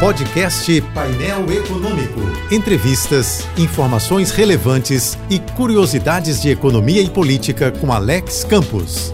Podcast Painel Econômico. Entrevistas, informações relevantes e curiosidades de economia e política com Alex Campos.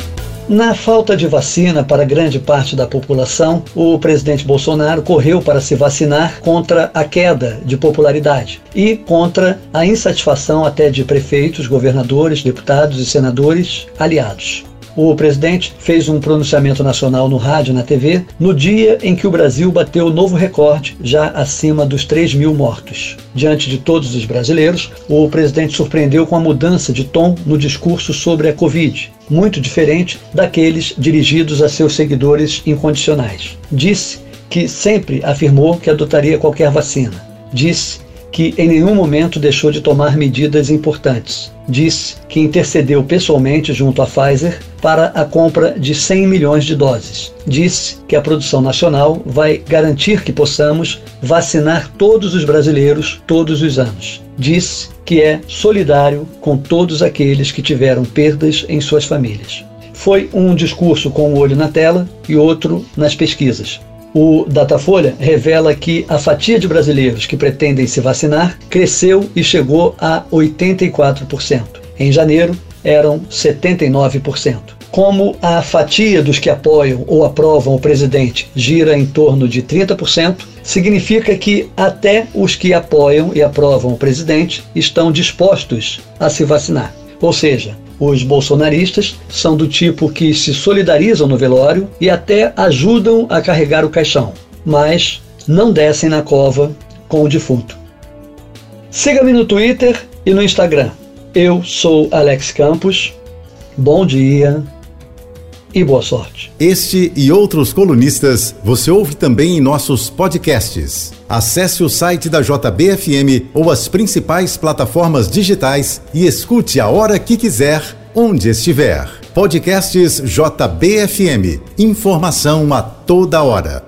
Na falta de vacina para grande parte da população, o presidente Bolsonaro correu para se vacinar contra a queda de popularidade e contra a insatisfação até de prefeitos, governadores, deputados e senadores aliados o presidente fez um pronunciamento nacional no rádio e na TV no dia em que o Brasil bateu novo recorde, já acima dos 3 mil mortos. Diante de todos os brasileiros, o presidente surpreendeu com a mudança de tom no discurso sobre a Covid, muito diferente daqueles dirigidos a seus seguidores incondicionais. Disse que sempre afirmou que adotaria qualquer vacina. Disse que em nenhum momento deixou de tomar medidas importantes. Disse que intercedeu pessoalmente junto à Pfizer para a compra de 100 milhões de doses. Disse que a produção nacional vai garantir que possamos vacinar todos os brasileiros todos os anos. Disse que é solidário com todos aqueles que tiveram perdas em suas famílias. Foi um discurso com o um olho na tela e outro nas pesquisas. O Datafolha revela que a fatia de brasileiros que pretendem se vacinar cresceu e chegou a 84%. Em janeiro, eram 79%. Como a fatia dos que apoiam ou aprovam o presidente gira em torno de 30%, significa que até os que apoiam e aprovam o presidente estão dispostos a se vacinar. Ou seja, os bolsonaristas são do tipo que se solidarizam no velório e até ajudam a carregar o caixão, mas não descem na cova com o defunto. Siga-me no Twitter e no Instagram. Eu sou Alex Campos. Bom dia e boa sorte. Este e outros colunistas você ouve também em nossos podcasts. Acesse o site da JBFM ou as principais plataformas digitais e escute a hora que quiser, onde estiver. Podcasts JBFM. Informação a toda hora.